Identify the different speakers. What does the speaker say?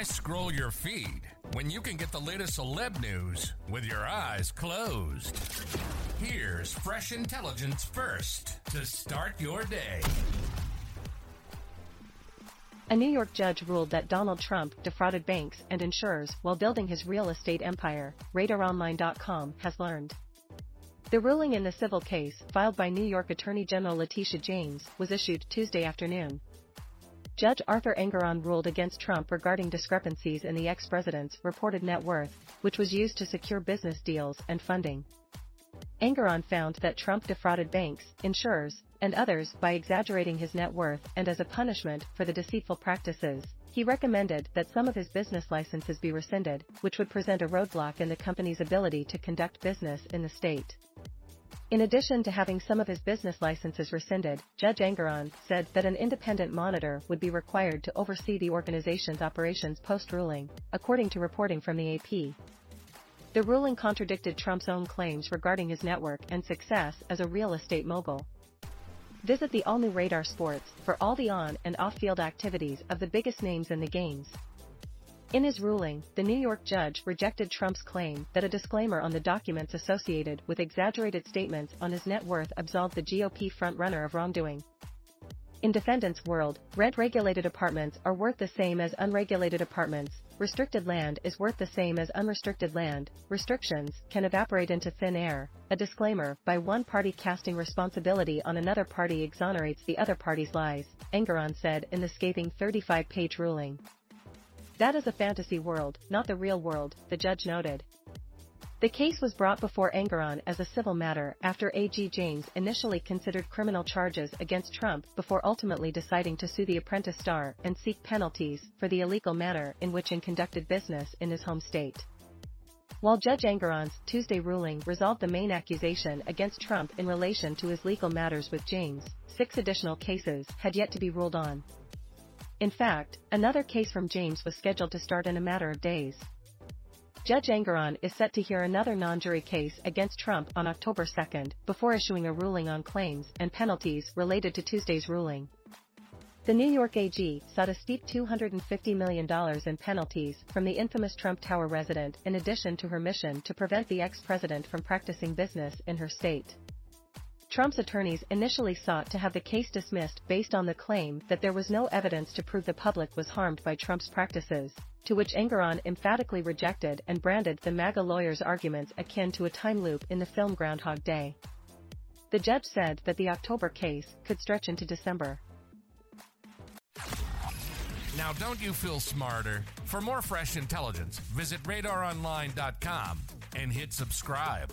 Speaker 1: Why scroll your feed when you can get the latest celeb news with your eyes closed? Here's fresh intelligence first to start your day.
Speaker 2: A New York judge ruled that Donald Trump defrauded banks and insurers while building his real estate empire, RadarOnline.com has learned. The ruling in the civil case, filed by New York Attorney General Letitia James, was issued Tuesday afternoon. Judge Arthur Engoron ruled against Trump regarding discrepancies in the ex-president's reported net worth, which was used to secure business deals and funding. Engoron found that Trump defrauded banks, insurers, and others by exaggerating his net worth and as a punishment for the deceitful practices, he recommended that some of his business licenses be rescinded, which would present a roadblock in the company's ability to conduct business in the state. In addition to having some of his business licenses rescinded, Judge Engoron said that an independent monitor would be required to oversee the organization's operations post-ruling, according to reporting from the AP. The ruling contradicted Trump's own claims regarding his network and success as a real estate mogul. Visit the all-new Radar Sports for all the on- and off-field activities of the biggest names in the games. In his ruling, the New York judge rejected Trump's claim that a disclaimer on the documents associated with exaggerated statements on his net worth absolved the GOP frontrunner of wrongdoing. In defendant's world, rent-regulated apartments are worth the same as unregulated apartments, restricted land is worth the same as unrestricted land, restrictions can evaporate into thin air, a disclaimer by one party casting responsibility on another party exonerates the other party's lies, Engoron said in the scathing 35-page ruling. That is a fantasy world, not the real world, the judge noted. The case was brought before Engoron as a civil matter after AG James initially considered criminal charges against Trump before ultimately deciding to sue the apprentice star and seek penalties for the illegal manner in which he conducted business in his home state. While Judge Engoron's Tuesday ruling resolved the main accusation against Trump in relation to his legal matters with James, six additional cases had yet to be ruled on. In fact, another case from James was scheduled to start in a matter of days. Judge Engoron is set to hear another non-jury case against Trump on October 2 before issuing a ruling on claims and penalties related to Tuesday's ruling. The New York AG sought a steep $250 million in penalties from the infamous Trump Tower resident in addition to her mission to prevent the ex-president from practicing business in her state. Trump's attorneys initially sought to have the case dismissed based on the claim that there was no evidence to prove the public was harmed by Trump's practices, to which Engoron emphatically rejected and branded the MAGA lawyer's arguments akin to a time loop in the film Groundhog Day. The judge said that the October case could stretch into December.
Speaker 1: Now, don't you feel smarter? For more fresh intelligence, visit radaronline.com and hit subscribe.